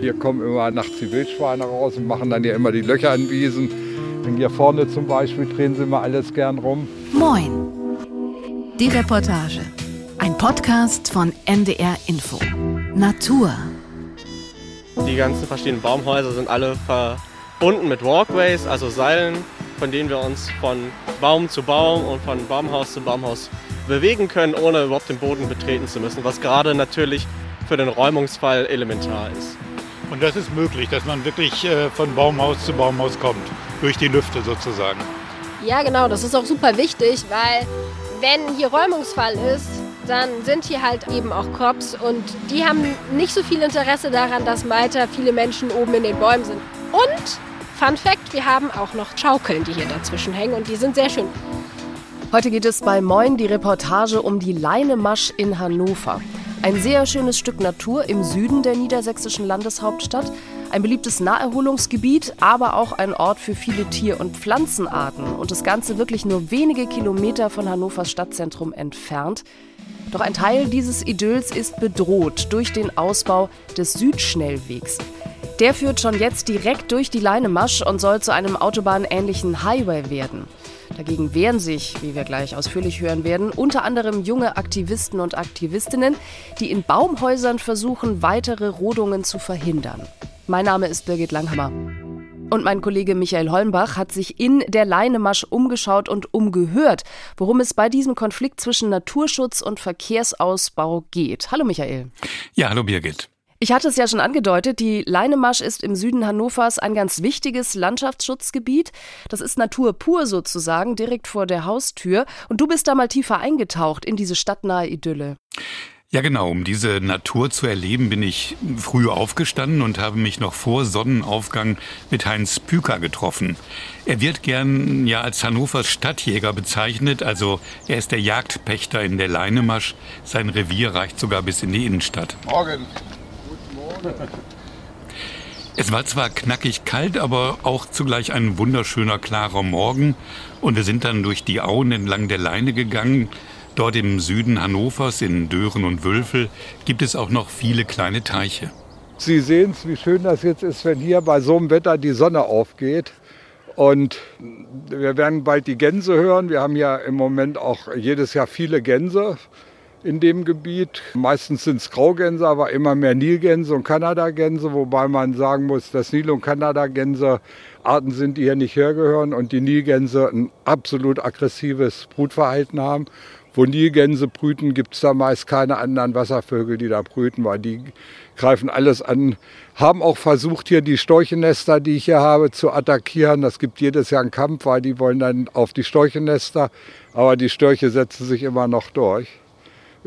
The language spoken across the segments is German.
Hier kommen immer nachts die Wildschweine raus und machen dann ja immer die Löcher in Wiesen. Und hier vorne zum Beispiel drehen sie immer alles gern rum. Moin. Die Reportage. Ein Podcast von NDR Info. Natur. Die ganzen verschiedenen Baumhäuser sind alle verbunden mit Walkways, also Seilen, von denen wir uns von Baum zu Baum und von Baumhaus zu Baumhaus bewegen können, ohne überhaupt den Boden betreten zu müssen, was gerade natürlich für den Räumungsfall elementar ist. Und das ist möglich, dass man wirklich äh, von Baumhaus zu Baumhaus kommt, durch die Lüfte sozusagen. Ja, genau, das ist auch super wichtig, weil wenn hier Räumungsfall ist, dann sind hier halt eben auch Cops und die haben nicht so viel Interesse daran, dass weiter viele Menschen oben in den Bäumen sind. Und, Fun Fact, wir haben auch noch Schaukeln, die hier dazwischen hängen und die sind sehr schön. Heute geht es bei Moin die Reportage um die Leinemasch in Hannover. Ein sehr schönes Stück Natur im Süden der niedersächsischen Landeshauptstadt. Ein beliebtes Naherholungsgebiet, aber auch ein Ort für viele Tier- und Pflanzenarten. Und das Ganze wirklich nur wenige Kilometer von Hannovers Stadtzentrum entfernt. Doch ein Teil dieses Idylls ist bedroht durch den Ausbau des Südschnellwegs. Der führt schon jetzt direkt durch die Leinemasch und soll zu einem autobahnähnlichen Highway werden. Dagegen wehren sich, wie wir gleich ausführlich hören werden, unter anderem junge Aktivisten und Aktivistinnen, die in Baumhäusern versuchen, weitere Rodungen zu verhindern. Mein Name ist Birgit Langhammer. Und mein Kollege Michael Holmbach hat sich in der Leinemasch umgeschaut und umgehört, worum es bei diesem Konflikt zwischen Naturschutz und Verkehrsausbau geht. Hallo Michael. Ja, hallo Birgit. Ich hatte es ja schon angedeutet, die Leinemasch ist im Süden Hannovers ein ganz wichtiges Landschaftsschutzgebiet. Das ist Natur pur sozusagen, direkt vor der Haustür. Und du bist da mal tiefer eingetaucht in diese stadtnahe Idylle. Ja, genau. Um diese Natur zu erleben, bin ich früh aufgestanden und habe mich noch vor Sonnenaufgang mit Heinz Püker getroffen. Er wird gern ja als Hannovers Stadtjäger bezeichnet, also er ist der Jagdpächter in der Leinemasch. Sein Revier reicht sogar bis in die Innenstadt. Morgen. Es war zwar knackig kalt, aber auch zugleich ein wunderschöner klarer Morgen und wir sind dann durch die Auen entlang der Leine gegangen. Dort im Süden Hannovers, in Dören und Wülfel, gibt es auch noch viele kleine Teiche. Sie sehen es, wie schön das jetzt ist, wenn hier bei so einem Wetter die Sonne aufgeht. Und wir werden bald die Gänse hören. Wir haben ja im Moment auch jedes Jahr viele Gänse in dem Gebiet. Meistens sind es Graugänse, aber immer mehr Nilgänse und Kanadagänse, wobei man sagen muss, dass Nil- und Kanadagänse Arten sind, die hier nicht hergehören und die Nilgänse ein absolut aggressives Brutverhalten haben. Wo Nilgänse brüten, gibt es da meist keine anderen Wasservögel, die da brüten, weil die greifen alles an. Haben auch versucht, hier die Storchennester, die ich hier habe, zu attackieren. Das gibt jedes Jahr einen Kampf, weil die wollen dann auf die Storchennester. Aber die Störche setzen sich immer noch durch.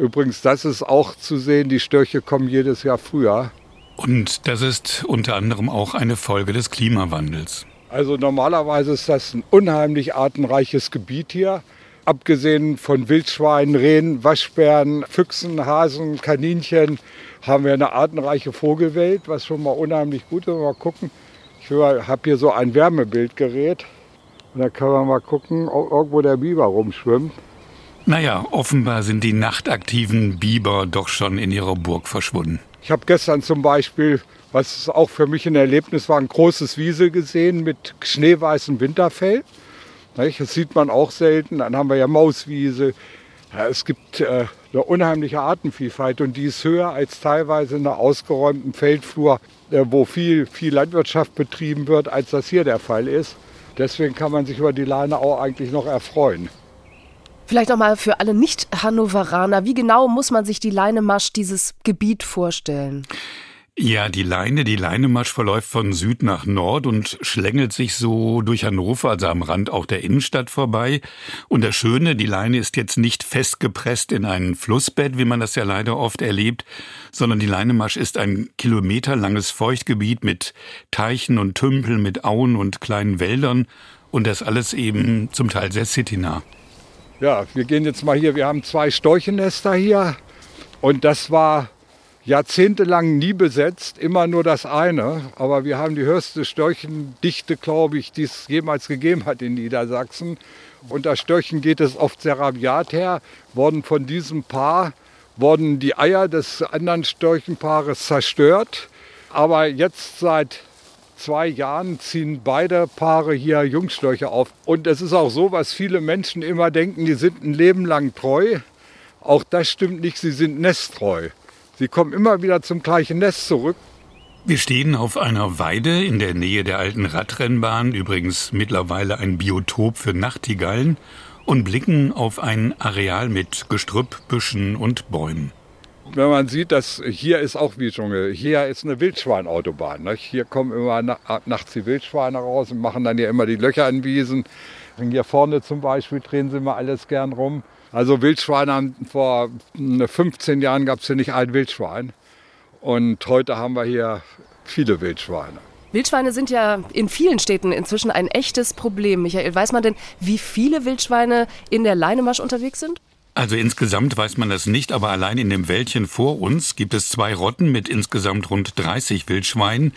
Übrigens, das ist auch zu sehen, die Störche kommen jedes Jahr früher. Und das ist unter anderem auch eine Folge des Klimawandels. Also normalerweise ist das ein unheimlich artenreiches Gebiet hier. Abgesehen von Wildschweinen, Rehen, Waschbären, Füchsen, Hasen, Kaninchen haben wir eine artenreiche Vogelwelt, was schon mal unheimlich gut ist. Mal gucken. Ich habe hier so ein Wärmebildgerät. Und da können wir mal gucken, ob irgendwo der Biber rumschwimmt. Naja, offenbar sind die nachtaktiven Biber doch schon in ihrer Burg verschwunden. Ich habe gestern zum Beispiel, was auch für mich ein Erlebnis war, ein großes Wiesel gesehen mit schneeweißem Winterfell. Das sieht man auch selten. Dann haben wir ja Mauswiese. Es gibt äh, eine unheimliche Artenvielfalt und die ist höher als teilweise in einer ausgeräumten Feldflur, äh, wo viel, viel Landwirtschaft betrieben wird, als das hier der Fall ist. Deswegen kann man sich über die Leine auch eigentlich noch erfreuen. Vielleicht nochmal für alle Nicht-Hannoveraner, wie genau muss man sich die Leinemasch, dieses Gebiet vorstellen? Ja, die Leine, die Leinemasch verläuft von Süd nach Nord und schlängelt sich so durch Hannover, also am Rand auch der Innenstadt vorbei. Und das Schöne, die Leine ist jetzt nicht festgepresst in ein Flussbett, wie man das ja leider oft erlebt, sondern die Leinemasch ist ein kilometerlanges Feuchtgebiet mit Teichen und Tümpeln, mit Auen und kleinen Wäldern und das alles eben zum Teil sehr citynah. Ja, wir gehen jetzt mal hier, wir haben zwei Storchennester hier und das war jahrzehntelang nie besetzt, immer nur das eine. Aber wir haben die höchste Störchendichte, glaube ich, die es jemals gegeben hat in Niedersachsen. Unter Störchen geht es oft sehr rabiat her. Worden von diesem Paar wurden die Eier des anderen Störchenpaares zerstört. Aber jetzt seit zwei Jahren ziehen beide Paare hier Jungschläuche auf. Und es ist auch so, was viele Menschen immer denken, die sind ein Leben lang treu. Auch das stimmt nicht, sie sind nesttreu. Sie kommen immer wieder zum gleichen Nest zurück. Wir stehen auf einer Weide in der Nähe der alten Radrennbahn, übrigens mittlerweile ein Biotop für Nachtigallen, und blicken auf ein Areal mit Gestrüpp, Büschen und Bäumen wenn man sieht, dass hier ist auch wie Dschungel. Hier ist eine Wildschweinautobahn. Nicht? Hier kommen immer nachts die Wildschweine raus und machen dann ja immer die Löcher in Wiesen. Und hier vorne zum Beispiel drehen sie mal alles gern rum. Also Wildschweine haben vor 15 ne, Jahren gab es hier nicht ein Wildschwein. Und heute haben wir hier viele Wildschweine. Wildschweine sind ja in vielen Städten inzwischen ein echtes Problem. Michael, weiß man denn, wie viele Wildschweine in der Leinemasch unterwegs sind? Also insgesamt weiß man das nicht, aber allein in dem Wäldchen vor uns gibt es zwei Rotten mit insgesamt rund 30 Wildschweinen.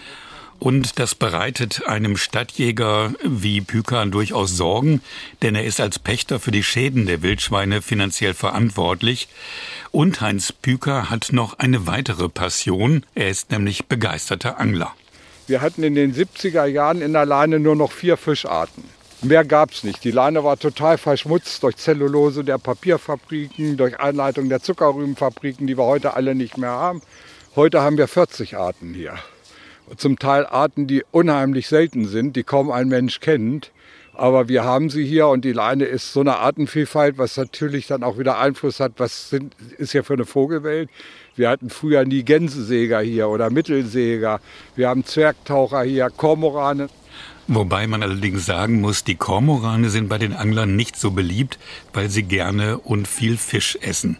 Und das bereitet einem Stadtjäger wie Pükan durchaus Sorgen, denn er ist als Pächter für die Schäden der Wildschweine finanziell verantwortlich. Und Heinz Püker hat noch eine weitere Passion. Er ist nämlich begeisterter Angler. Wir hatten in den 70er Jahren in der Leine nur noch vier Fischarten. Mehr gab es nicht. Die Leine war total verschmutzt durch Zellulose der Papierfabriken, durch Einleitung der Zuckerrübenfabriken, die wir heute alle nicht mehr haben. Heute haben wir 40 Arten hier. Zum Teil Arten, die unheimlich selten sind, die kaum ein Mensch kennt. Aber wir haben sie hier und die Leine ist so eine Artenvielfalt, was natürlich dann auch wieder Einfluss hat, was sind, ist hier für eine Vogelwelt. Wir hatten früher nie Gänsesäger hier oder Mittelsäger. Wir haben Zwergtaucher hier, Kormorane. Wobei man allerdings sagen muss, die Kormorane sind bei den Anglern nicht so beliebt, weil sie gerne und viel Fisch essen.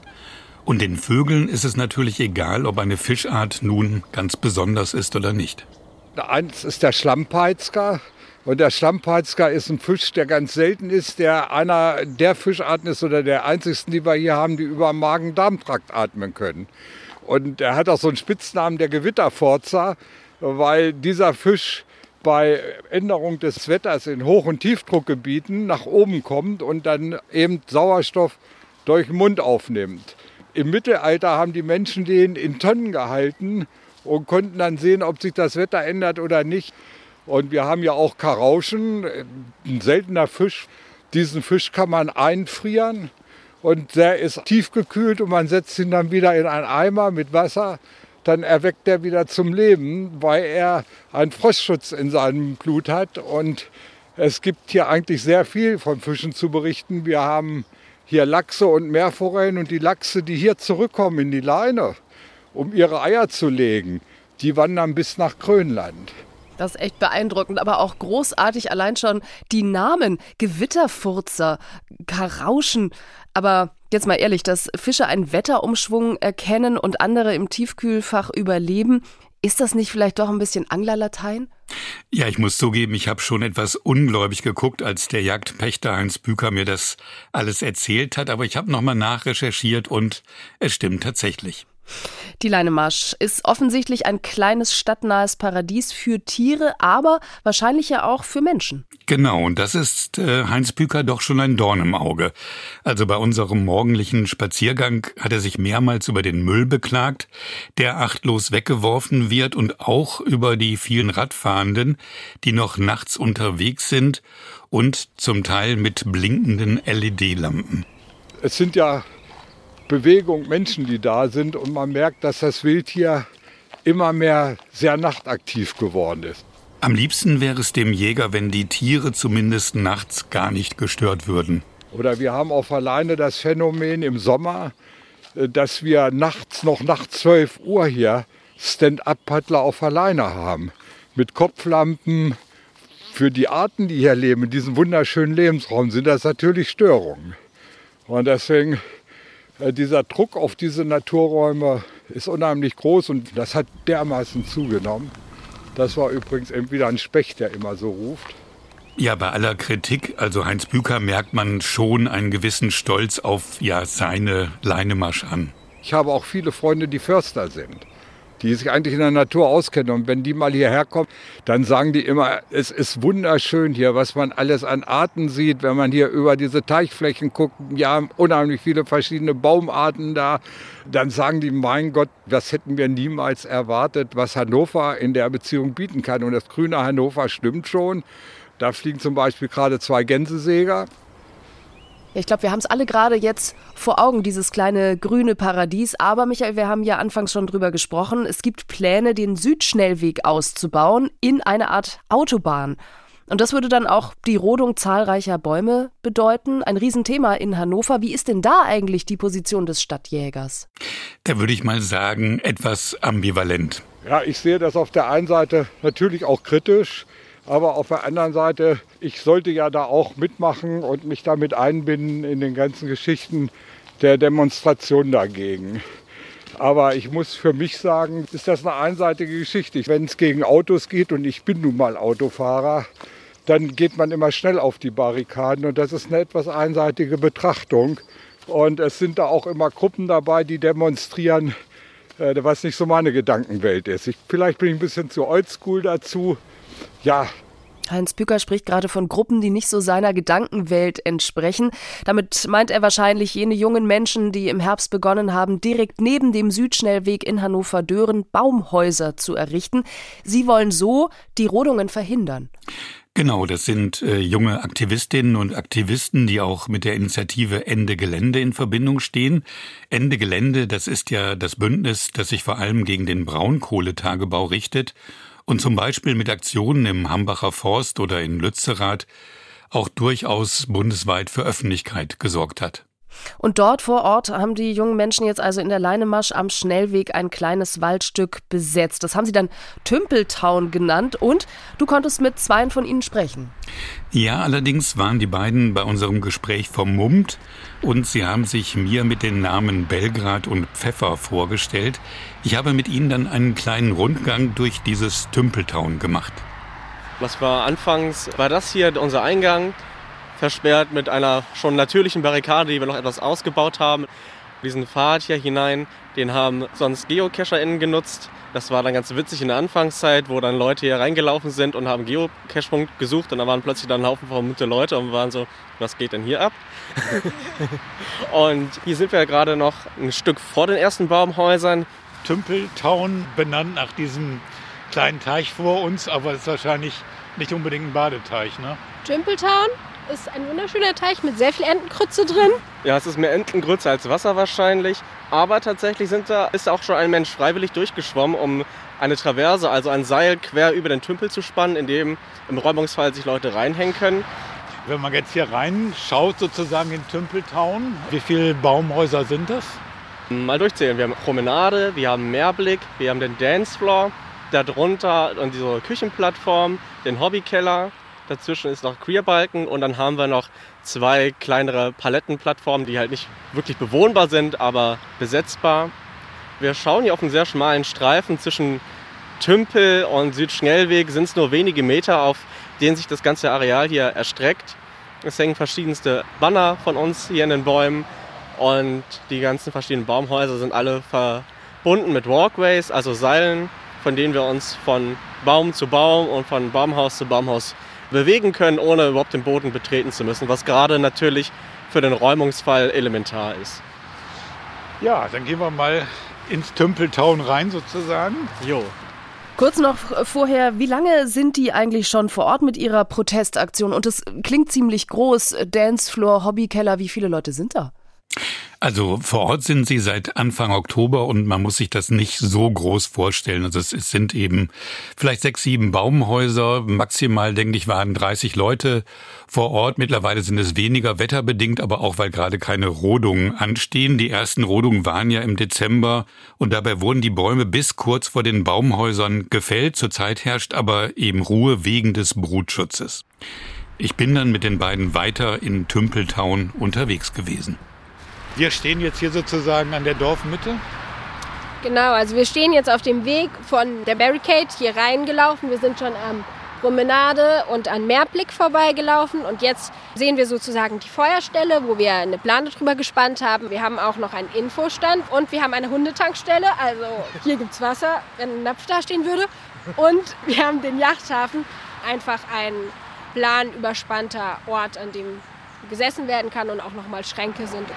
Und den Vögeln ist es natürlich egal, ob eine Fischart nun ganz besonders ist oder nicht. Eins ist der Schlammpeitzger. Und der Schlammpeitzger ist ein Fisch, der ganz selten ist, der einer der Fischarten ist oder der einzigsten, die wir hier haben, die über Magen-Darm-Trakt atmen können. Und er hat auch so einen Spitznamen, der Gewitterforzer, weil dieser Fisch bei Änderung des Wetters in Hoch- und Tiefdruckgebieten nach oben kommt und dann eben Sauerstoff durch den Mund aufnimmt. Im Mittelalter haben die Menschen den in Tonnen gehalten und konnten dann sehen, ob sich das Wetter ändert oder nicht. Und wir haben ja auch Karauschen, ein seltener Fisch. Diesen Fisch kann man einfrieren und der ist tiefgekühlt und man setzt ihn dann wieder in einen Eimer mit Wasser dann erweckt er wieder zum Leben, weil er einen Frostschutz in seinem Blut hat. Und es gibt hier eigentlich sehr viel von Fischen zu berichten. Wir haben hier Lachse und Meerforellen und die Lachse, die hier zurückkommen in die Leine, um ihre Eier zu legen, die wandern bis nach Grönland. Das ist echt beeindruckend, aber auch großartig allein schon die Namen. Gewitterfurzer, Karauschen. Aber jetzt mal ehrlich, dass Fische einen Wetterumschwung erkennen und andere im Tiefkühlfach überleben, ist das nicht vielleicht doch ein bisschen Anglerlatein? Ja, ich muss zugeben, ich habe schon etwas ungläubig geguckt, als der Jagdpächter Heinz Büker mir das alles erzählt hat, aber ich habe nochmal nachrecherchiert und es stimmt tatsächlich. Die Leinemarsch ist offensichtlich ein kleines stadtnahes Paradies für Tiere, aber wahrscheinlich ja auch für Menschen. Genau, und das ist äh, Heinz Büker doch schon ein Dorn im Auge. Also bei unserem morgendlichen Spaziergang hat er sich mehrmals über den Müll beklagt, der achtlos weggeworfen wird und auch über die vielen Radfahrenden, die noch nachts unterwegs sind und zum Teil mit blinkenden LED-Lampen. Es sind ja Bewegung, Menschen, die da sind. Und man merkt, dass das Wild hier immer mehr sehr nachtaktiv geworden ist. Am liebsten wäre es dem Jäger, wenn die Tiere zumindest nachts gar nicht gestört würden. Oder wir haben auf alleine das Phänomen im Sommer, äh, dass wir nachts noch nach 12 Uhr hier Stand-up-Paddler auf alleine haben. Mit Kopflampen. Für die Arten, die hier leben, in diesem wunderschönen Lebensraum, sind das natürlich Störungen. Und deswegen dieser Druck auf diese Naturräume ist unheimlich groß und das hat dermaßen zugenommen. Das war übrigens entweder ein Specht, der immer so ruft. Ja, bei aller Kritik, also Heinz Büker, merkt man schon einen gewissen Stolz auf ja, seine Leinemarsch an. Ich habe auch viele Freunde, die Förster sind. Die sich eigentlich in der Natur auskennen. Und wenn die mal hierher kommen, dann sagen die immer, es ist wunderschön hier, was man alles an Arten sieht, wenn man hier über diese Teichflächen guckt. Ja, unheimlich viele verschiedene Baumarten da. Dann sagen die, mein Gott, das hätten wir niemals erwartet, was Hannover in der Beziehung bieten kann. Und das grüne Hannover stimmt schon. Da fliegen zum Beispiel gerade zwei Gänsesäger. Ich glaube, wir haben es alle gerade jetzt vor Augen, dieses kleine grüne Paradies. Aber Michael, wir haben ja anfangs schon drüber gesprochen. Es gibt Pläne, den Südschnellweg auszubauen in eine Art Autobahn. Und das würde dann auch die Rodung zahlreicher Bäume bedeuten. Ein Riesenthema in Hannover. Wie ist denn da eigentlich die Position des Stadtjägers? Da würde ich mal sagen, etwas ambivalent. Ja, ich sehe das auf der einen Seite natürlich auch kritisch. Aber auf der anderen Seite, ich sollte ja da auch mitmachen und mich damit einbinden in den ganzen Geschichten der Demonstration dagegen. Aber ich muss für mich sagen, ist das eine einseitige Geschichte. Wenn es gegen Autos geht und ich bin nun mal Autofahrer, dann geht man immer schnell auf die Barrikaden und das ist eine etwas einseitige Betrachtung. Und es sind da auch immer Gruppen dabei, die demonstrieren, äh, was nicht so meine Gedankenwelt ist. Ich, vielleicht bin ich ein bisschen zu oldschool dazu. Ja, Heinz Bücker spricht gerade von Gruppen, die nicht so seiner Gedankenwelt entsprechen. Damit meint er wahrscheinlich jene jungen Menschen, die im Herbst begonnen haben, direkt neben dem Südschnellweg in Hannover-Dören Baumhäuser zu errichten. Sie wollen so die Rodungen verhindern. Genau, das sind äh, junge Aktivistinnen und Aktivisten, die auch mit der Initiative Ende Gelände in Verbindung stehen. Ende Gelände, das ist ja das Bündnis, das sich vor allem gegen den Braunkohletagebau richtet und zum Beispiel mit Aktionen im Hambacher Forst oder in Lützerath auch durchaus bundesweit für Öffentlichkeit gesorgt hat. Und dort vor Ort haben die jungen Menschen jetzt also in der Leinemasch am Schnellweg ein kleines Waldstück besetzt. Das haben sie dann Tümpeltown genannt und du konntest mit zweien von ihnen sprechen. Ja, allerdings waren die beiden bei unserem Gespräch vermummt und sie haben sich mir mit den Namen Belgrad und Pfeffer vorgestellt. Ich habe mit ihnen dann einen kleinen Rundgang durch dieses Tümpeltown gemacht. Was war anfangs, war das hier unser Eingang versperrt mit einer schon natürlichen Barrikade, die wir noch etwas ausgebaut haben. Diesen Pfad hier hinein, den haben sonst GeocacherInnen genutzt. Das war dann ganz witzig in der Anfangszeit, wo dann Leute hier reingelaufen sind und haben Geocache-Punkt gesucht und da waren plötzlich dann ein Haufen vermummte Leute und waren so, was geht denn hier ab? und hier sind wir gerade noch ein Stück vor den ersten Baumhäusern. Tümpeltown benannt nach diesem kleinen Teich vor uns, aber es ist wahrscheinlich nicht unbedingt ein Badeteich, ne? Tümpeltown? Ist ein wunderschöner Teich mit sehr viel Entengrütze drin. Ja, es ist mehr Entengrütze als Wasser wahrscheinlich. Aber tatsächlich sind da, ist auch schon ein Mensch freiwillig durchgeschwommen, um eine Traverse, also ein Seil quer über den Tümpel zu spannen, in dem im Räumungsfall sich Leute reinhängen können. Wenn man jetzt hier reinschaut, sozusagen in Tümpeltown, wie viele Baumhäuser sind das? Mal durchzählen. Wir haben Promenade, wir haben Meerblick, wir haben den Dancefloor, darunter und diese Küchenplattform, den Hobbykeller, Dazwischen ist noch Queerbalken und dann haben wir noch zwei kleinere Palettenplattformen, die halt nicht wirklich bewohnbar sind, aber besetzbar. Wir schauen hier auf einen sehr schmalen Streifen zwischen Tümpel und Südschnellweg sind es nur wenige Meter, auf denen sich das ganze Areal hier erstreckt. Es hängen verschiedenste Banner von uns hier in den Bäumen und die ganzen verschiedenen Baumhäuser sind alle verbunden mit Walkways, also Seilen, von denen wir uns von Baum zu Baum und von Baumhaus zu Baumhaus bewegen können, ohne überhaupt den Boden betreten zu müssen, was gerade natürlich für den Räumungsfall elementar ist. Ja, dann gehen wir mal ins Tümpeltown rein sozusagen. Jo. Kurz noch vorher, wie lange sind die eigentlich schon vor Ort mit ihrer Protestaktion? Und es klingt ziemlich groß, Dancefloor, Hobbykeller, wie viele Leute sind da? Also vor Ort sind sie seit Anfang Oktober und man muss sich das nicht so groß vorstellen. Also es, sind eben vielleicht sechs, sieben Baumhäuser. Maximal, denke ich, waren 30 Leute vor Ort. Mittlerweile sind es weniger wetterbedingt, aber auch weil gerade keine Rodungen anstehen. Die ersten Rodungen waren ja im Dezember und dabei wurden die Bäume bis kurz vor den Baumhäusern gefällt. Zurzeit herrscht aber eben Ruhe wegen des Brutschutzes. Ich bin dann mit den beiden weiter in Tümpeltown unterwegs gewesen. Wir stehen jetzt hier sozusagen an der Dorfmitte. Genau, also wir stehen jetzt auf dem Weg von der Barricade hier reingelaufen. Wir sind schon am Promenade und an Meerblick vorbeigelaufen und jetzt sehen wir sozusagen die Feuerstelle, wo wir eine Plane drüber gespannt haben. Wir haben auch noch einen Infostand und wir haben eine Hundetankstelle, also hier gibt es Wasser, wenn ein Napf da stehen würde. Und wir haben den Yachthafen, einfach ein planüberspannter Ort, an dem gesessen werden kann und auch nochmal Schränke sind.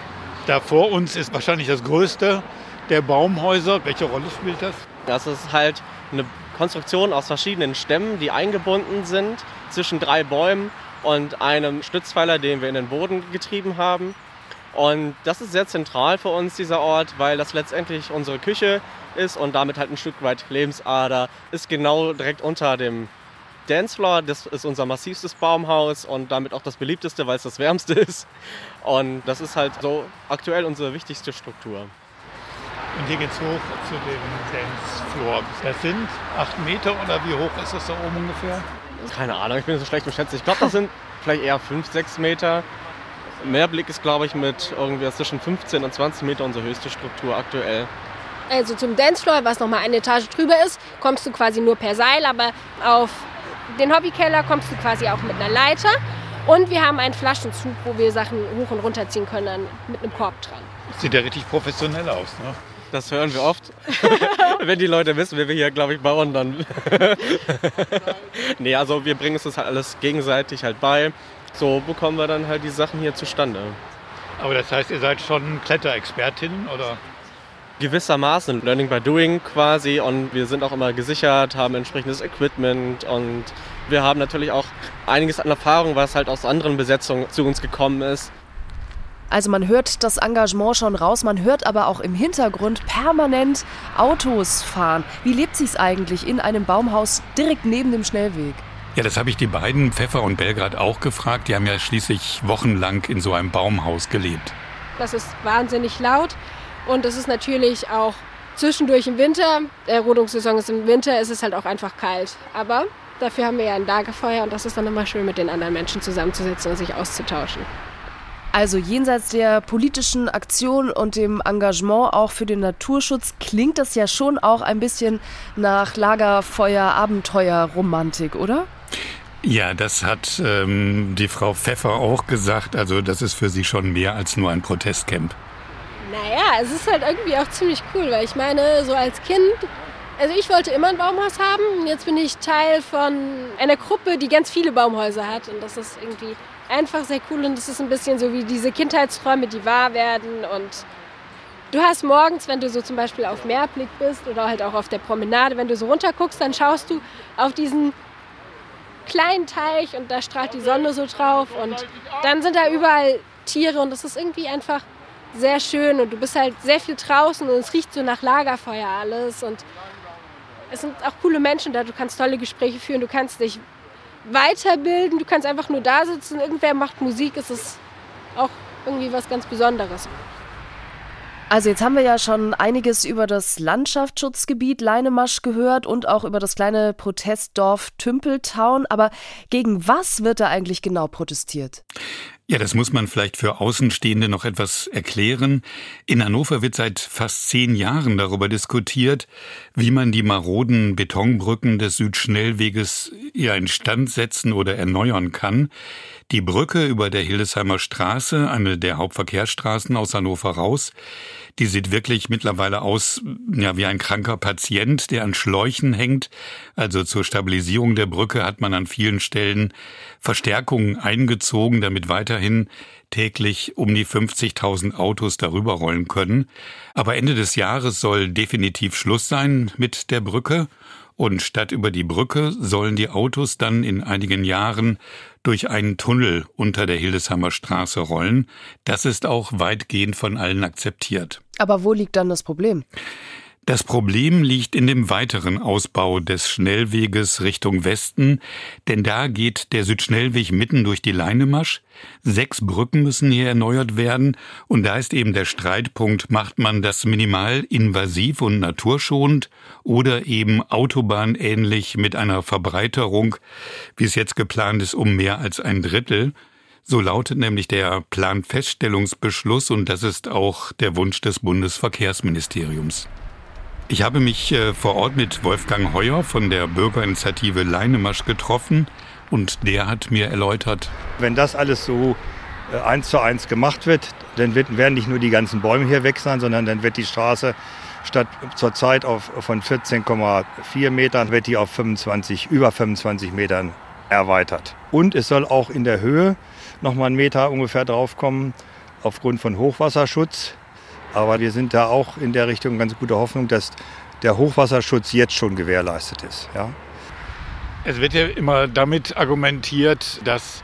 Da vor uns ist wahrscheinlich das größte der Baumhäuser. Welche Rolle spielt das? Das ist halt eine Konstruktion aus verschiedenen Stämmen, die eingebunden sind zwischen drei Bäumen und einem Stützpfeiler, den wir in den Boden getrieben haben. Und das ist sehr zentral für uns, dieser Ort, weil das letztendlich unsere Küche ist und damit halt ein Stück weit Lebensader. Ist genau direkt unter dem Dancefloor. Das ist unser massivstes Baumhaus und damit auch das beliebteste, weil es das wärmste ist. Und das ist halt so aktuell unsere wichtigste Struktur. Und hier geht es hoch zu dem Dancefloor. Das sind acht Meter oder wie hoch ist das da oben ungefähr? Keine Ahnung, ich bin so schlecht beschätzt. Ich glaube, das sind vielleicht eher fünf, sechs Meter. Mehrblick ist, glaube ich, mit irgendwie zwischen 15 und 20 Meter unsere höchste Struktur aktuell. Also zum Dancefloor, was nochmal eine Etage drüber ist, kommst du quasi nur per Seil, aber auf den Hobbykeller kommst du quasi auch mit einer Leiter. Und wir haben einen Flaschenzug, wo wir Sachen hoch und runter ziehen können, mit einem Korb dran. Sieht ja richtig professionell aus, ne? Das hören wir oft. Wenn die Leute wissen, wie wir hier, glaube ich, bauen, dann. nee, also wir bringen uns das halt alles gegenseitig halt bei. So bekommen wir dann halt die Sachen hier zustande. Aber das heißt, ihr seid schon Kletterexpertinnen, oder? Gewissermaßen, Learning by Doing quasi. Und wir sind auch immer gesichert, haben entsprechendes Equipment und wir haben natürlich auch einiges an Erfahrung, was halt aus anderen Besetzungen zu uns gekommen ist. Also man hört das Engagement schon raus, man hört aber auch im Hintergrund permanent Autos fahren. Wie lebt sich's eigentlich in einem Baumhaus direkt neben dem Schnellweg? Ja, das habe ich die beiden, Pfeffer und Belgrad, auch gefragt. Die haben ja schließlich wochenlang in so einem Baumhaus gelebt. Das ist wahnsinnig laut und es ist natürlich auch zwischendurch im Winter, der Rodungssaison ist im Winter, ist es halt auch einfach kalt. Aber dafür haben wir ja ein Lagerfeuer und das ist dann immer schön, mit den anderen Menschen zusammenzusitzen und sich auszutauschen. Also jenseits der politischen Aktion und dem Engagement auch für den Naturschutz klingt das ja schon auch ein bisschen nach Lagerfeuer, Abenteuer, Romantik, oder? Ja, das hat ähm, die Frau Pfeffer auch gesagt. Also das ist für sie schon mehr als nur ein Protestcamp. Naja, es ist halt irgendwie auch ziemlich cool, weil ich meine, so als Kind, also ich wollte immer ein Baumhaus haben. Und jetzt bin ich Teil von einer Gruppe, die ganz viele Baumhäuser hat. Und das ist irgendwie einfach sehr cool. Und es ist ein bisschen so wie diese Kindheitsträume, die wahr werden. Und du hast morgens, wenn du so zum Beispiel auf Meerblick bist oder halt auch auf der Promenade, wenn du so runter guckst, dann schaust du auf diesen kleinen Teich und da strahlt die Sonne so drauf. Und dann sind da überall Tiere. Und es ist irgendwie einfach sehr schön und du bist halt sehr viel draußen und es riecht so nach Lagerfeuer alles und es sind auch coole Menschen da, du kannst tolle Gespräche führen, du kannst dich weiterbilden. Du kannst einfach nur da sitzen, irgendwer macht Musik, es ist auch irgendwie was ganz Besonderes. Also jetzt haben wir ja schon einiges über das Landschaftsschutzgebiet Leinemasch gehört und auch über das kleine Protestdorf Tümpeltown. Aber gegen was wird da eigentlich genau protestiert? Ja, das muss man vielleicht für Außenstehende noch etwas erklären. In Hannover wird seit fast zehn Jahren darüber diskutiert, wie man die maroden Betonbrücken des Südschnellweges ja instand setzen oder erneuern kann. Die Brücke über der Hildesheimer Straße, eine der Hauptverkehrsstraßen aus Hannover raus, die sieht wirklich mittlerweile aus, ja, wie ein kranker Patient, der an Schläuchen hängt. Also zur Stabilisierung der Brücke hat man an vielen Stellen Verstärkungen eingezogen, damit weiterhin täglich um die 50.000 Autos darüber rollen können. Aber Ende des Jahres soll definitiv Schluss sein mit der Brücke. Und statt über die Brücke sollen die Autos dann in einigen Jahren durch einen Tunnel unter der Hildesheimer Straße rollen. Das ist auch weitgehend von allen akzeptiert. Aber wo liegt dann das Problem? Das Problem liegt in dem weiteren Ausbau des Schnellweges Richtung Westen, denn da geht der Südschnellweg mitten durch die Leinemasch. Sechs Brücken müssen hier erneuert werden und da ist eben der Streitpunkt, macht man das minimal invasiv und naturschonend oder eben autobahnähnlich mit einer Verbreiterung, wie es jetzt geplant ist, um mehr als ein Drittel. So lautet nämlich der Planfeststellungsbeschluss und das ist auch der Wunsch des Bundesverkehrsministeriums. Ich habe mich äh, vor Ort mit Wolfgang Heuer von der Bürgerinitiative Leinemasch getroffen und der hat mir erläutert, wenn das alles so äh, eins zu eins gemacht wird, dann werden nicht nur die ganzen Bäume hier weg sein, sondern dann wird die Straße statt zurzeit auf, von 14,4 Metern, wird die auf 25, über 25 Metern erweitert. Und es soll auch in der Höhe noch mal einen Meter ungefähr draufkommen, aufgrund von Hochwasserschutz. Aber wir sind da auch in der Richtung ganz gute Hoffnung, dass der Hochwasserschutz jetzt schon gewährleistet ist. Ja. Es wird ja immer damit argumentiert, dass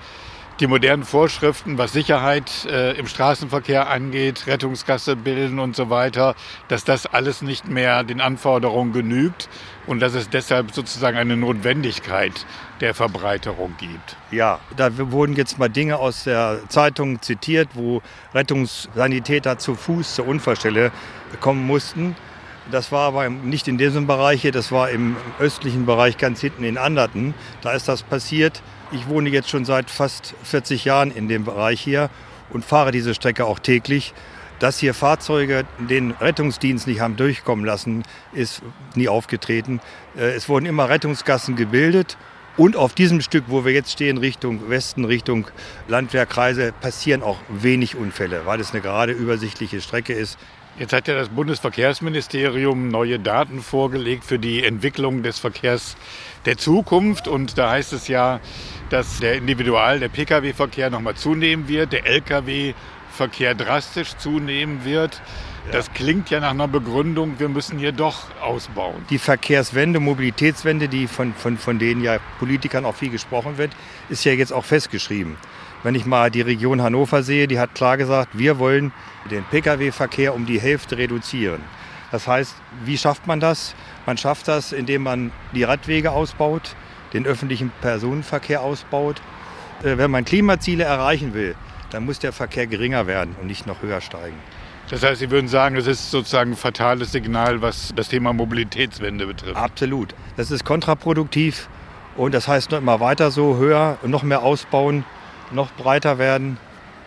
die modernen Vorschriften, was Sicherheit äh, im Straßenverkehr angeht, Rettungsgasse bilden und so weiter, dass das alles nicht mehr den Anforderungen genügt und dass es deshalb sozusagen eine Notwendigkeit der Verbreiterung gibt. Ja, da wurden jetzt mal Dinge aus der Zeitung zitiert, wo Rettungssanitäter zu Fuß zur Unfallstelle kommen mussten. Das war aber nicht in diesem Bereich hier, das war im östlichen Bereich ganz hinten in Anderten. Da ist das passiert. Ich wohne jetzt schon seit fast 40 Jahren in dem Bereich hier und fahre diese Strecke auch täglich. Dass hier Fahrzeuge den Rettungsdienst nicht haben durchkommen lassen, ist nie aufgetreten. Äh, es wurden immer Rettungsgassen gebildet. Und auf diesem Stück, wo wir jetzt stehen, Richtung Westen, Richtung Landwehrkreise, passieren auch wenig Unfälle, weil es eine gerade übersichtliche Strecke ist. Jetzt hat ja das Bundesverkehrsministerium neue Daten vorgelegt für die Entwicklung des Verkehrs der Zukunft. Und da heißt es ja, dass der Individual-, der Pkw-Verkehr nochmal zunehmen wird, der Lkw-Verkehr drastisch zunehmen wird. Das klingt ja nach einer Begründung, wir müssen hier doch ausbauen. Die Verkehrswende, Mobilitätswende, die von, von, von denen ja Politikern auch viel gesprochen wird, ist ja jetzt auch festgeschrieben. Wenn ich mal die Region Hannover sehe, die hat klar gesagt, wir wollen den Pkw-Verkehr um die Hälfte reduzieren. Das heißt, wie schafft man das? Man schafft das, indem man die Radwege ausbaut, den öffentlichen Personenverkehr ausbaut. Äh, wenn man Klimaziele erreichen will, dann muss der Verkehr geringer werden und nicht noch höher steigen. Das heißt, Sie würden sagen, es ist sozusagen ein fatales Signal, was das Thema Mobilitätswende betrifft. Absolut. Das ist kontraproduktiv und das heißt noch immer weiter so, höher, noch mehr ausbauen, noch breiter werden,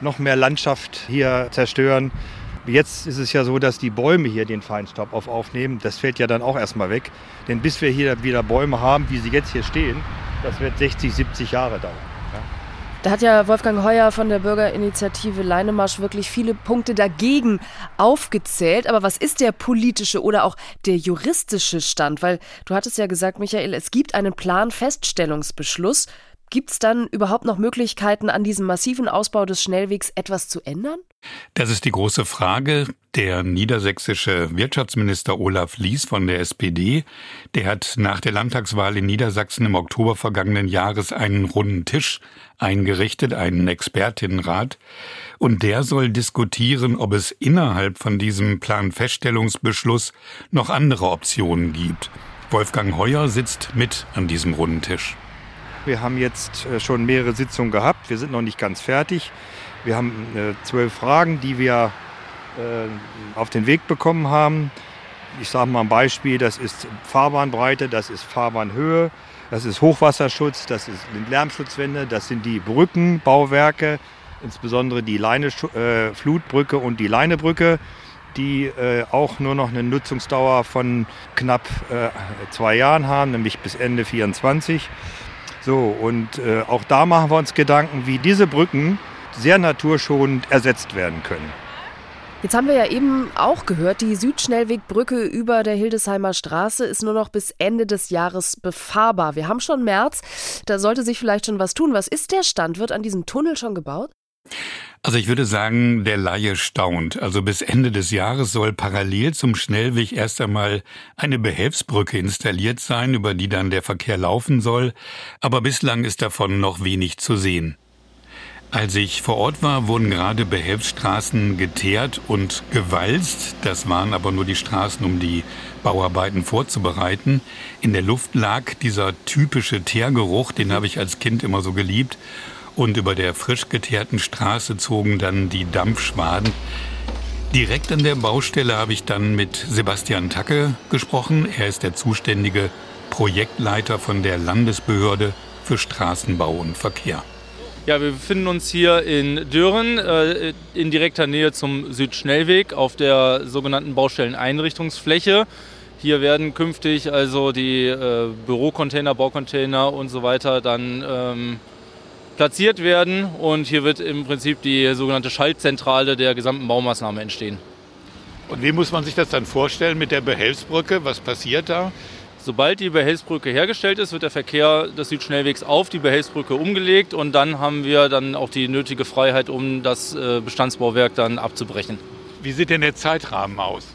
noch mehr Landschaft hier zerstören. Jetzt ist es ja so, dass die Bäume hier den Feinstaub auf aufnehmen. Das fällt ja dann auch erstmal weg. Denn bis wir hier wieder Bäume haben, wie sie jetzt hier stehen, das wird 60, 70 Jahre dauern. Da hat ja Wolfgang Heuer von der Bürgerinitiative Leinemarsch wirklich viele Punkte dagegen aufgezählt. Aber was ist der politische oder auch der juristische Stand? Weil du hattest ja gesagt, Michael, es gibt einen Planfeststellungsbeschluss. Gibt es dann überhaupt noch Möglichkeiten, an diesem massiven Ausbau des Schnellwegs etwas zu ändern? Das ist die große Frage. Der niedersächsische Wirtschaftsminister Olaf Lies von der SPD, der hat nach der Landtagswahl in Niedersachsen im Oktober vergangenen Jahres einen runden Tisch eingerichtet, einen Expertinnenrat, und der soll diskutieren, ob es innerhalb von diesem Planfeststellungsbeschluss noch andere Optionen gibt. Wolfgang Heuer sitzt mit an diesem runden Tisch. Wir haben jetzt äh, schon mehrere Sitzungen gehabt. Wir sind noch nicht ganz fertig. Wir haben äh, zwölf Fragen, die wir äh, auf den Weg bekommen haben. Ich sage mal ein Beispiel, das ist Fahrbahnbreite, das ist Fahrbahnhöhe, das ist Hochwasserschutz, das ist Lärmschutzwände, das sind die Brückenbauwerke, insbesondere die Leine, äh, Flutbrücke und die Leinebrücke, die äh, auch nur noch eine Nutzungsdauer von knapp äh, zwei Jahren haben, nämlich bis Ende 2024. So, und äh, auch da machen wir uns Gedanken, wie diese Brücken sehr naturschonend ersetzt werden können. Jetzt haben wir ja eben auch gehört, die Südschnellwegbrücke über der Hildesheimer Straße ist nur noch bis Ende des Jahres befahrbar. Wir haben schon März, da sollte sich vielleicht schon was tun. Was ist der Stand? Wird an diesem Tunnel schon gebaut? Also ich würde sagen, der Laie staunt. Also bis Ende des Jahres soll parallel zum Schnellweg erst einmal eine Behelfsbrücke installiert sein, über die dann der Verkehr laufen soll. Aber bislang ist davon noch wenig zu sehen. Als ich vor Ort war, wurden gerade Behelfsstraßen geteert und gewalzt. Das waren aber nur die Straßen, um die Bauarbeiten vorzubereiten. In der Luft lag dieser typische Teergeruch, den habe ich als Kind immer so geliebt. Und über der frisch geteerten Straße zogen dann die Dampfschwaden. Direkt an der Baustelle habe ich dann mit Sebastian Tacke gesprochen. Er ist der zuständige Projektleiter von der Landesbehörde für Straßenbau und Verkehr. Ja, wir befinden uns hier in Dören äh, in direkter Nähe zum Südschnellweg auf der sogenannten Baustelleneinrichtungsfläche. Hier werden künftig also die äh, Bürocontainer, Baucontainer und so weiter dann ähm, platziert werden und hier wird im Prinzip die sogenannte Schaltzentrale der gesamten Baumaßnahme entstehen. Und wie muss man sich das dann vorstellen mit der Behelfsbrücke? Was passiert da? Sobald die Behelfsbrücke hergestellt ist, wird der Verkehr des Südschnellwegs auf die Behelfsbrücke umgelegt und dann haben wir dann auch die nötige Freiheit, um das äh, Bestandsbauwerk dann abzubrechen. Wie sieht denn der Zeitrahmen aus?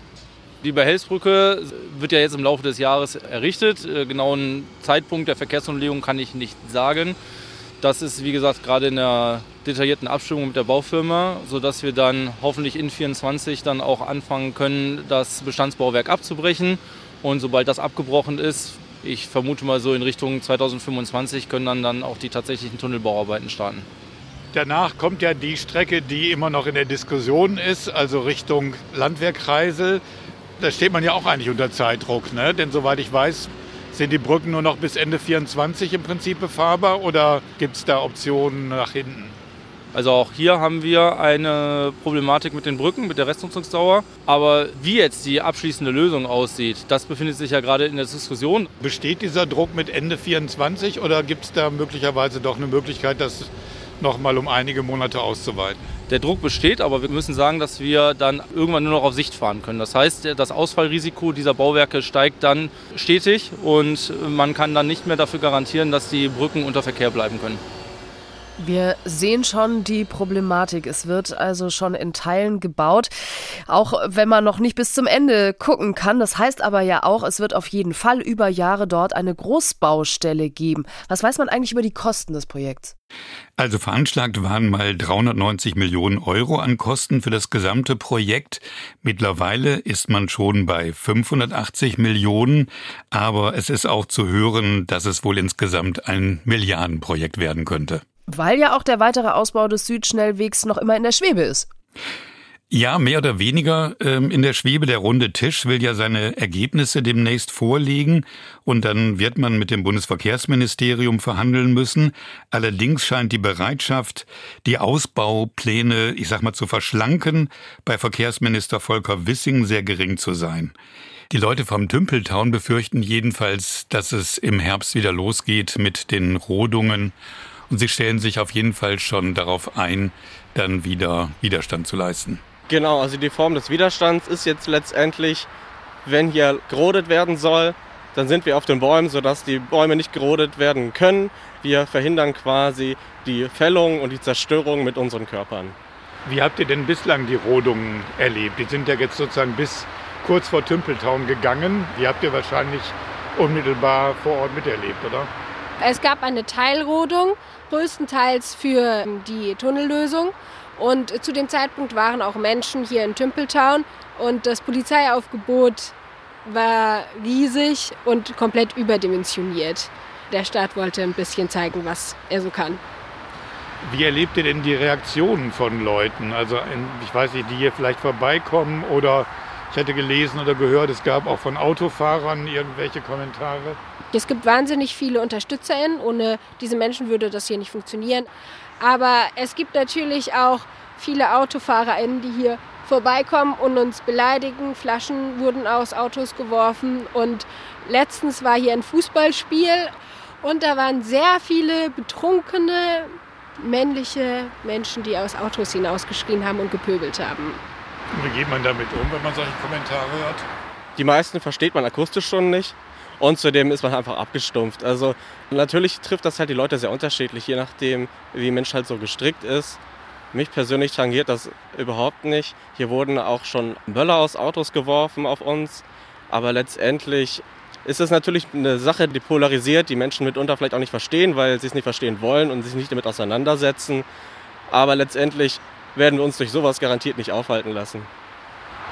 Die Behelfsbrücke wird ja jetzt im Laufe des Jahres errichtet. Äh, genauen Zeitpunkt der Verkehrsumlegung kann ich nicht sagen. Das ist, wie gesagt, gerade in der detaillierten Abstimmung mit der Baufirma, sodass wir dann hoffentlich in 2024 dann auch anfangen können, das Bestandsbauwerk abzubrechen. Und sobald das abgebrochen ist, ich vermute mal so in Richtung 2025, können dann, dann auch die tatsächlichen Tunnelbauarbeiten starten. Danach kommt ja die Strecke, die immer noch in der Diskussion ist, also Richtung Landwehr Kreisel. Da steht man ja auch eigentlich unter Zeitdruck, ne? denn soweit ich weiß, sind die Brücken nur noch bis Ende 24 im Prinzip befahrbar oder gibt es da Optionen nach hinten? Also auch hier haben wir eine Problematik mit den Brücken, mit der Restnutzungsdauer. Aber wie jetzt die abschließende Lösung aussieht, das befindet sich ja gerade in der Diskussion. Besteht dieser Druck mit Ende 24 oder gibt es da möglicherweise doch eine Möglichkeit, das noch mal um einige Monate auszuweiten? Der Druck besteht, aber wir müssen sagen, dass wir dann irgendwann nur noch auf Sicht fahren können. Das heißt, das Ausfallrisiko dieser Bauwerke steigt dann stetig und man kann dann nicht mehr dafür garantieren, dass die Brücken unter Verkehr bleiben können. Wir sehen schon die Problematik. Es wird also schon in Teilen gebaut, auch wenn man noch nicht bis zum Ende gucken kann. Das heißt aber ja auch, es wird auf jeden Fall über Jahre dort eine Großbaustelle geben. Was weiß man eigentlich über die Kosten des Projekts? Also veranschlagt waren mal 390 Millionen Euro an Kosten für das gesamte Projekt. Mittlerweile ist man schon bei 580 Millionen, aber es ist auch zu hören, dass es wohl insgesamt ein Milliardenprojekt werden könnte. Weil ja auch der weitere Ausbau des Südschnellwegs noch immer in der Schwebe ist. Ja, mehr oder weniger ähm, in der Schwebe. Der runde Tisch will ja seine Ergebnisse demnächst vorlegen und dann wird man mit dem Bundesverkehrsministerium verhandeln müssen. Allerdings scheint die Bereitschaft, die Ausbaupläne, ich sag mal, zu verschlanken, bei Verkehrsminister Volker Wissing sehr gering zu sein. Die Leute vom Tümpeltown befürchten jedenfalls, dass es im Herbst wieder losgeht mit den Rodungen und sie stellen sich auf jeden Fall schon darauf ein, dann wieder Widerstand zu leisten. Genau, also die Form des Widerstands ist jetzt letztendlich, wenn hier gerodet werden soll, dann sind wir auf den Bäumen, sodass die Bäume nicht gerodet werden können. Wir verhindern quasi die Fällung und die Zerstörung mit unseren Körpern. Wie habt ihr denn bislang die Rodungen erlebt? Die sind ja jetzt sozusagen bis kurz vor Tümpeltown gegangen. Die habt ihr wahrscheinlich unmittelbar vor Ort miterlebt, oder? Es gab eine Teilrodung, größtenteils für die Tunnellösung. Und zu dem Zeitpunkt waren auch Menschen hier in Tümpeltown und das Polizeiaufgebot war riesig und komplett überdimensioniert. Der Staat wollte ein bisschen zeigen, was er so kann. Wie erlebt ihr denn die Reaktionen von Leuten? Also ich weiß nicht, die hier vielleicht vorbeikommen oder ich hätte gelesen oder gehört, es gab auch von Autofahrern irgendwelche Kommentare. Es gibt wahnsinnig viele UnterstützerInnen. Ohne diese Menschen würde das hier nicht funktionieren. Aber es gibt natürlich auch viele AutofahrerInnen, die hier vorbeikommen und uns beleidigen. Flaschen wurden aus Autos geworfen. Und letztens war hier ein Fußballspiel und da waren sehr viele betrunkene männliche Menschen, die aus Autos hinausgeschrien haben und gepöbelt haben. Wie geht man damit um, wenn man solche Kommentare hört? Die meisten versteht man akustisch schon nicht. Und zudem ist man einfach abgestumpft. Also natürlich trifft das halt die Leute sehr unterschiedlich, je nachdem, wie ein Mensch halt so gestrickt ist. Mich persönlich tangiert das überhaupt nicht. Hier wurden auch schon Böller aus Autos geworfen auf uns. Aber letztendlich ist es natürlich eine Sache, die polarisiert, die Menschen mitunter vielleicht auch nicht verstehen, weil sie es nicht verstehen wollen und sich nicht damit auseinandersetzen. Aber letztendlich werden wir uns durch sowas garantiert nicht aufhalten lassen.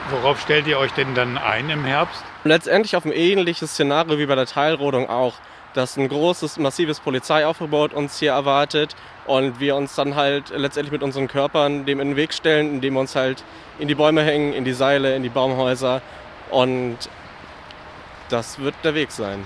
Worauf stellt ihr euch denn dann ein im Herbst? Letztendlich auf ein ähnliches Szenario wie bei der Teilrodung auch, dass ein großes, massives Polizeiaufgebot uns hier erwartet und wir uns dann halt letztendlich mit unseren Körpern dem in den Weg stellen, indem wir uns halt in die Bäume hängen, in die Seile, in die Baumhäuser und das wird der Weg sein.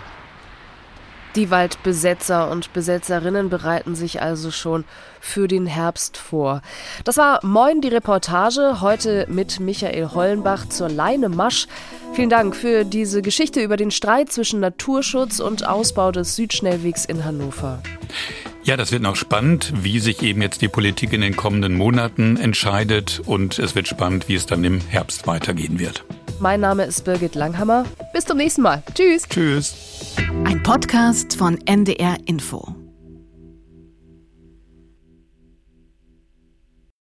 Die Waldbesetzer und Besetzerinnen bereiten sich also schon für den Herbst vor. Das war Moin die Reportage, heute mit Michael Hollenbach zur Leine Masch. Vielen Dank für diese Geschichte über den Streit zwischen Naturschutz und Ausbau des Südschnellwegs in Hannover. Ja, das wird noch spannend, wie sich eben jetzt die Politik in den kommenden Monaten entscheidet und es wird spannend, wie es dann im Herbst weitergehen wird. Mein Name ist Birgit Langhammer. Bis zum nächsten Mal. Tschüss. Tschüss. Ein Podcast von NDR Info.